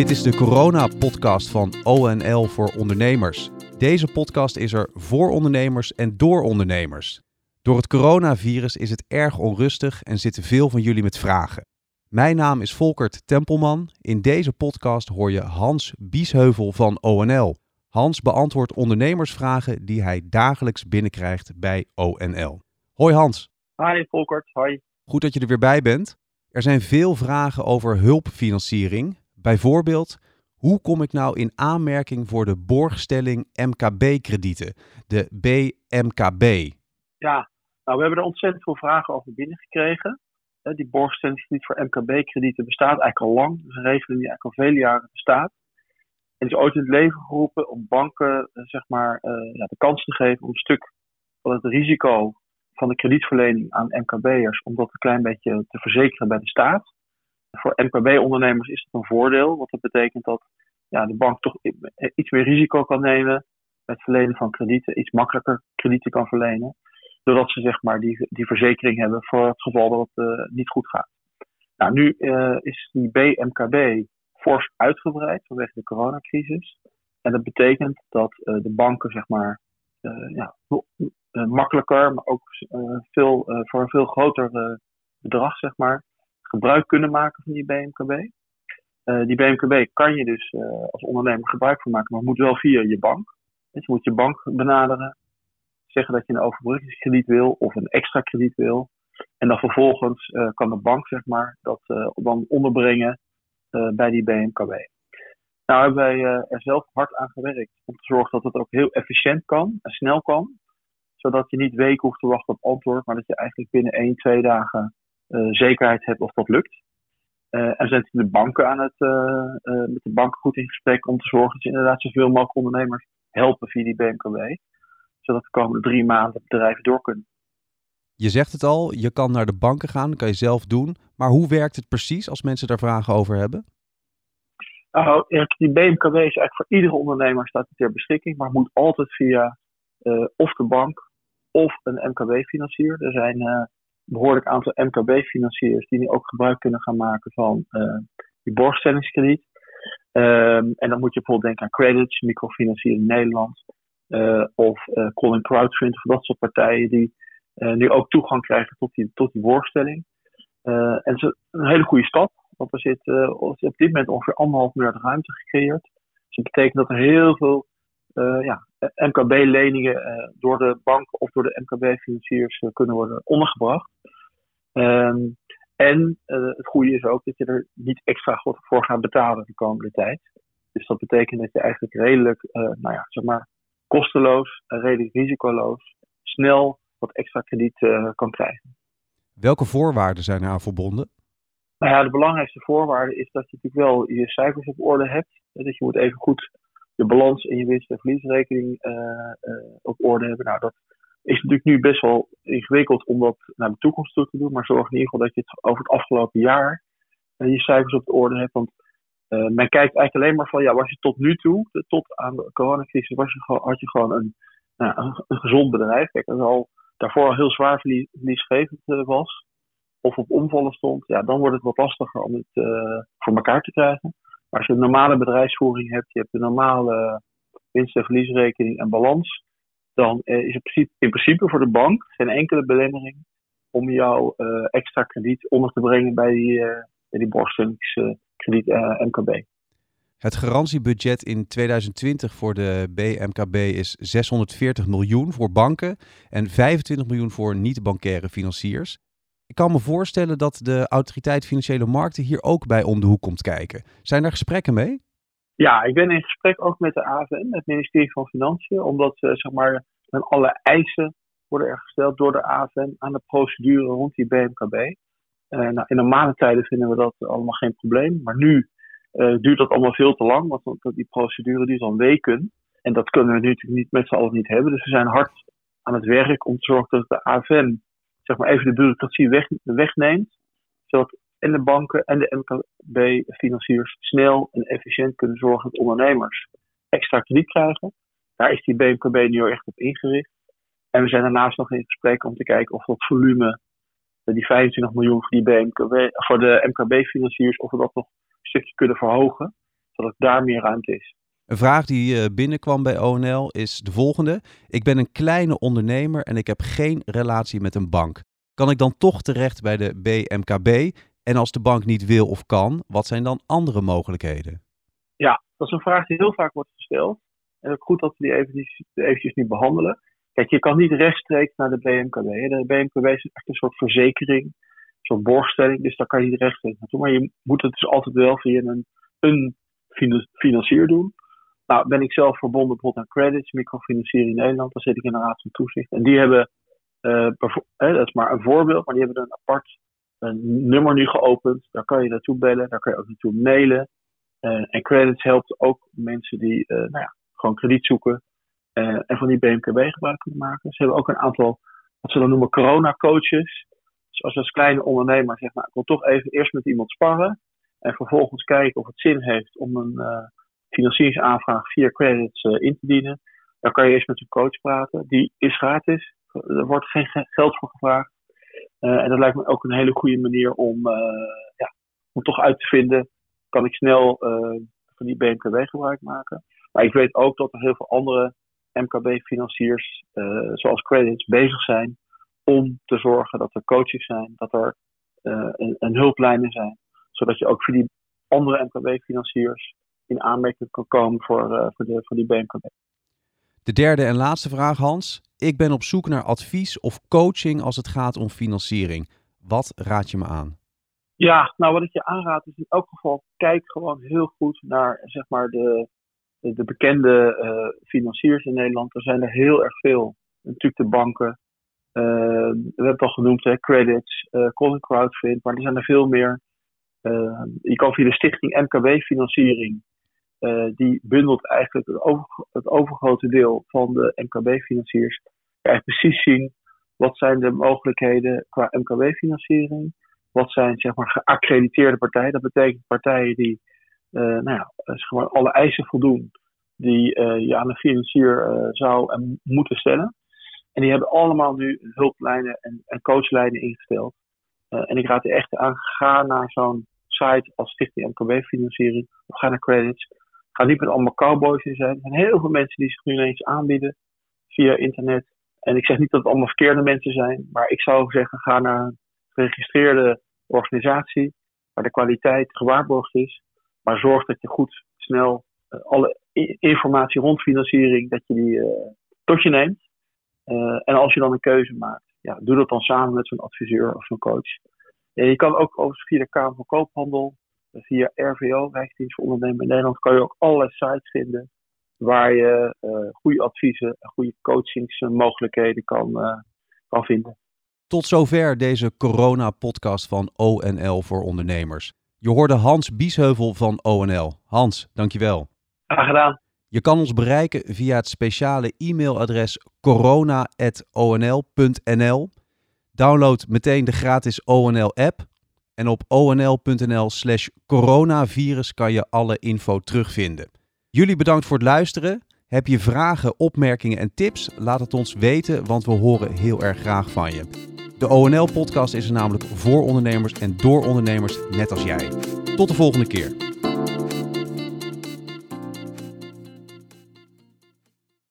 Dit is de corona-podcast van ONL voor ondernemers. Deze podcast is er voor ondernemers en door ondernemers. Door het coronavirus is het erg onrustig en zitten veel van jullie met vragen. Mijn naam is Volkert Tempelman. In deze podcast hoor je Hans Biesheuvel van ONL. Hans beantwoordt ondernemersvragen die hij dagelijks binnenkrijgt bij ONL. Hoi Hans. Hi Volkert, hoi. Goed dat je er weer bij bent. Er zijn veel vragen over hulpfinanciering. Bijvoorbeeld, hoe kom ik nou in aanmerking voor de borgstelling MKB-kredieten, de BMKB? Ja, nou we hebben er ontzettend veel vragen over binnengekregen. Die borgstellingskrediet voor MKB-kredieten bestaat eigenlijk al lang. Dat is een regeling die eigenlijk al vele jaren bestaat. En is ooit in het leven geroepen om banken eh, zeg maar, ja, de kans te geven om een stuk van het risico van de kredietverlening aan MKB'ers, om dat een klein beetje te verzekeren bij de staat. Voor MKB-ondernemers is het een voordeel, want dat betekent dat ja, de bank toch iets meer risico kan nemen het verlenen van kredieten, iets makkelijker kredieten kan verlenen, doordat ze zeg maar die, die verzekering hebben voor het geval dat het uh, niet goed gaat. Nou, nu uh, is die BMKB fors uitgebreid vanwege de coronacrisis. En dat betekent dat uh, de banken zeg maar ja, makkelijker, maar ook veel, voor een veel groter bedrag zeg maar, gebruik kunnen maken van die BMKB. Uh, die BMKB kan je dus uh, als ondernemer gebruik van maken, maar moet wel via je bank. Dus je moet je bank benaderen, zeggen dat je een overbruggingskrediet wil of een extra krediet wil. En dan vervolgens uh, kan de bank zeg maar, dat dan onderbrengen bij die BMKB. Nou hebben wij er zelf hard aan gewerkt om te zorgen dat het ook heel efficiënt kan en snel kan. Zodat je niet weken hoeft te wachten op antwoord, maar dat je eigenlijk binnen 1, 2 dagen zekerheid hebt of dat lukt. En zijn de banken aan het, uh, met de banken goed in gesprek om te zorgen dat ze inderdaad zoveel mogelijk ondernemers helpen via die BMKW. Zodat de komende drie maanden bedrijven door kunnen. Je zegt het al, je kan naar de banken gaan, dat kan je zelf doen. Maar hoe werkt het precies als mensen daar vragen over hebben? Nou, die BMKW is eigenlijk voor iedere ondernemer staat het ter beschikking, maar het moet altijd via of de bank of een MKB-financier. Er zijn behoorlijk aantal MKB-financiers die nu ook gebruik kunnen gaan maken van uh, die borgstellingskrediet. Um, en dan moet je bijvoorbeeld denken aan credits, microfinancier in Nederland. Uh, of uh, Colin Crowdfund, of dat soort partijen die nu ook toegang krijgen tot die, tot die borgstelling. en het is een hele goede stap, want er zit op dit moment ongeveer anderhalf miljard ruimte gecreëerd. Dus dat betekent dat er heel veel ja, MKB-leningen door de bank of door de MKB-financiers kunnen worden ondergebracht. Um, en uh, het goede is ook dat je er niet extra voor gaat betalen de komende tijd. Dus dat betekent dat je eigenlijk redelijk, uh, nou ja, zeg maar, kosteloos, redelijk risicoloos, snel wat extra krediet uh, kan krijgen. Welke voorwaarden zijn eraan verbonden? Nou ja, de belangrijkste voorwaarde is dat je natuurlijk wel je cijfers op orde hebt. Dat je moet even goed je balans en je winst- en verliesrekening op orde hebben. Nou, dat is natuurlijk nu best wel ingewikkeld om dat naar de toekomst toe te doen. Maar zorg in ieder geval dat je het over het afgelopen jaar uh, je cijfers op de orde hebt. Want uh, men kijkt eigenlijk alleen maar van, ja, was je tot nu toe, tot aan de coronacrisis, was je, had je gewoon een, nou, een, een gezond bedrijf. Kijk, als al daarvoor al heel zwaar verliesgevend uh, was, of op omvallen stond, ja, dan wordt het wat lastiger om het voor elkaar te krijgen. Maar als je een normale bedrijfsvoering hebt, je hebt een normale winst- en verliesrekening en balans, dan uh, is het in principe voor de bank geen enkele belemmering om jouw uh, extra krediet onder te brengen bij die, uh, bij die borgstellingskrediet MKB. Het garantiebudget in 2020 voor de BMKB is 640 miljoen voor banken en 25 miljoen voor niet-bankaire financiers. Ik kan me voorstellen dat de Autoriteit Financiële Markten hier ook bij om de hoek komt kijken. Zijn er gesprekken mee? Ja, ik ben in gesprek ook met de AFM, het ministerie van Financiën, omdat uh, zeg maar, alle eisen worden er gesteld door de AFM aan de procedure rond die BMKB. Uh, nou, in normale tijden vinden we dat allemaal geen probleem, maar nu uh, duurt dat allemaal veel te lang, want die procedure duurt al weken. En dat kunnen we nu natuurlijk niet met z'n allen niet hebben. Dus we zijn hard aan het werk om te zorgen dat de AFM zeg maar, even de bureaucratie weg, wegneemt, zodat en de banken en de MKB-financiers snel en efficiënt kunnen zorgen dat ondernemers extra krediet krijgen. Daar is die BMKB nu echt op ingericht. En we zijn daarnaast nog in gesprek om te kijken of dat volume, eh, die 25 miljoen voor, die BMKB, voor de MKB-financiers, of we dat nog een stukje kunnen verhogen. Zodat daar meer ruimte is. Een vraag die uh, binnenkwam bij ONL is de volgende. Ik ben een kleine ondernemer en ik heb geen relatie met een bank. Kan ik dan toch terecht bij de BMKB? En als de bank niet wil of kan, wat zijn dan andere mogelijkheden? Ja, dat is een vraag die heel vaak wordt gesteld. En ook goed dat we die eventjes, eventjes nu behandelen. Kijk, je kan niet rechtstreeks naar de BMKB. De BMKB is echt een soort verzekering, een soort borgstelling. Dus daar kan je niet rechtstreeks naartoe. Maar je moet het dus altijd wel via een, een financier doen. Nou, ben ik zelf verbonden bijvoorbeeld aan Credits, microfinanciering in Nederland. Daar zit ik in de Raad van Toezicht. En die hebben, uh, dat is maar een voorbeeld, maar die hebben een apart een nummer nu geopend. Daar kan je naartoe bellen, daar kan je ook naartoe mailen. Uh, en Credits helpt ook mensen die uh, nou ja, gewoon krediet zoeken en van die BMKB gebruik kunnen maken. Ze hebben ook een aantal, wat ze dan noemen, corona-coaches. Dus als je als kleine ondernemer zegt, nou, ik wil toch even eerst met iemand sparren. En vervolgens kijken of het zin heeft om een financieringsaanvraag via credits in te dienen. Dan kan je eerst met een coach praten. Die is gratis. Er wordt geen geld voor gevraagd. Uh, en dat lijkt me ook een hele goede manier om, uh, ja, om toch uit te vinden. Kan ik snel van die BMKB gebruik maken. Maar ik weet ook dat er heel veel andere MKB-financiers, zoals credits, bezig zijn om te zorgen dat er coaches zijn, dat er een, een hulplijnen zijn. Zodat je ook voor die andere MKB-financiers in aanmerking kan komen voor, voor, de, voor die BMKB. De derde en laatste vraag, Hans. Ik ben op zoek naar advies of coaching als het gaat om financiering. Wat raad je me aan? Ja, nou wat ik je aanraad is in elk geval kijk gewoon heel goed naar zeg maar de, de, bekende uh, financiers in Nederland. Er zijn er heel erg veel. Natuurlijk de banken. Uh, we hebben het al genoemd, hè, credits, uh, Crowdfund, maar er zijn er veel meer. je kan via de stichting MKB Financiering die bundelt eigenlijk het, over, het overgrote deel van de MKB-financiers. Eigenlijk precies zien wat zijn de mogelijkheden qua MKB-financiering. Wat zijn zeg maar geaccrediteerde partijen. Dat betekent partijen die uh, nou ja, zeg maar alle eisen voldoen die je aan een financier zou en moeten stellen. En die hebben allemaal nu hulplijnen en, en coachlijnen ingesteld. en ik raad je echt aan, ga naar zo'n site als Stichting MKB-financiering of ga naar Credits ga niet met allemaal cowboys in zijn. Er zijn heel veel mensen die zich nu ineens aanbieden via internet. En ik zeg niet dat het allemaal verkeerde mensen zijn, maar ik zou zeggen: ga naar een geregistreerde organisatie waar de kwaliteit gewaarborgd is. Maar zorg dat je goed, snel uh, alle informatie rond financiering, dat je die uh, tot je neemt. Uh, en als je dan een keuze maakt, ja, doe dat dan samen met zo'n adviseur of zo'n coach. En je kan ook via de Kamer van Koophandel via RVO, Rijksdienst voor Ondernemen in Nederland, kan je ook allerlei sites vinden waar je uh, goede adviezen en goede coachingsmogelijkheden kan, uh, kan vinden. Tot zover deze corona-podcast van ONL voor ondernemers. Je hoorde Hans Biesheuvel van ONL. Hans, dankjewel. Graag gedaan. Je kan ons bereiken via het speciale e-mailadres corona.onl.nl. Download meteen de gratis ONL-app en op onl.nl slash coronavirus kan je alle info terugvinden. Jullie bedankt voor het luisteren. Heb je vragen, opmerkingen en tips? Laat het ons weten, want we horen heel erg graag van je. De ONL-podcast is er namelijk voor ondernemers en door ondernemers net als jij. Tot de volgende keer.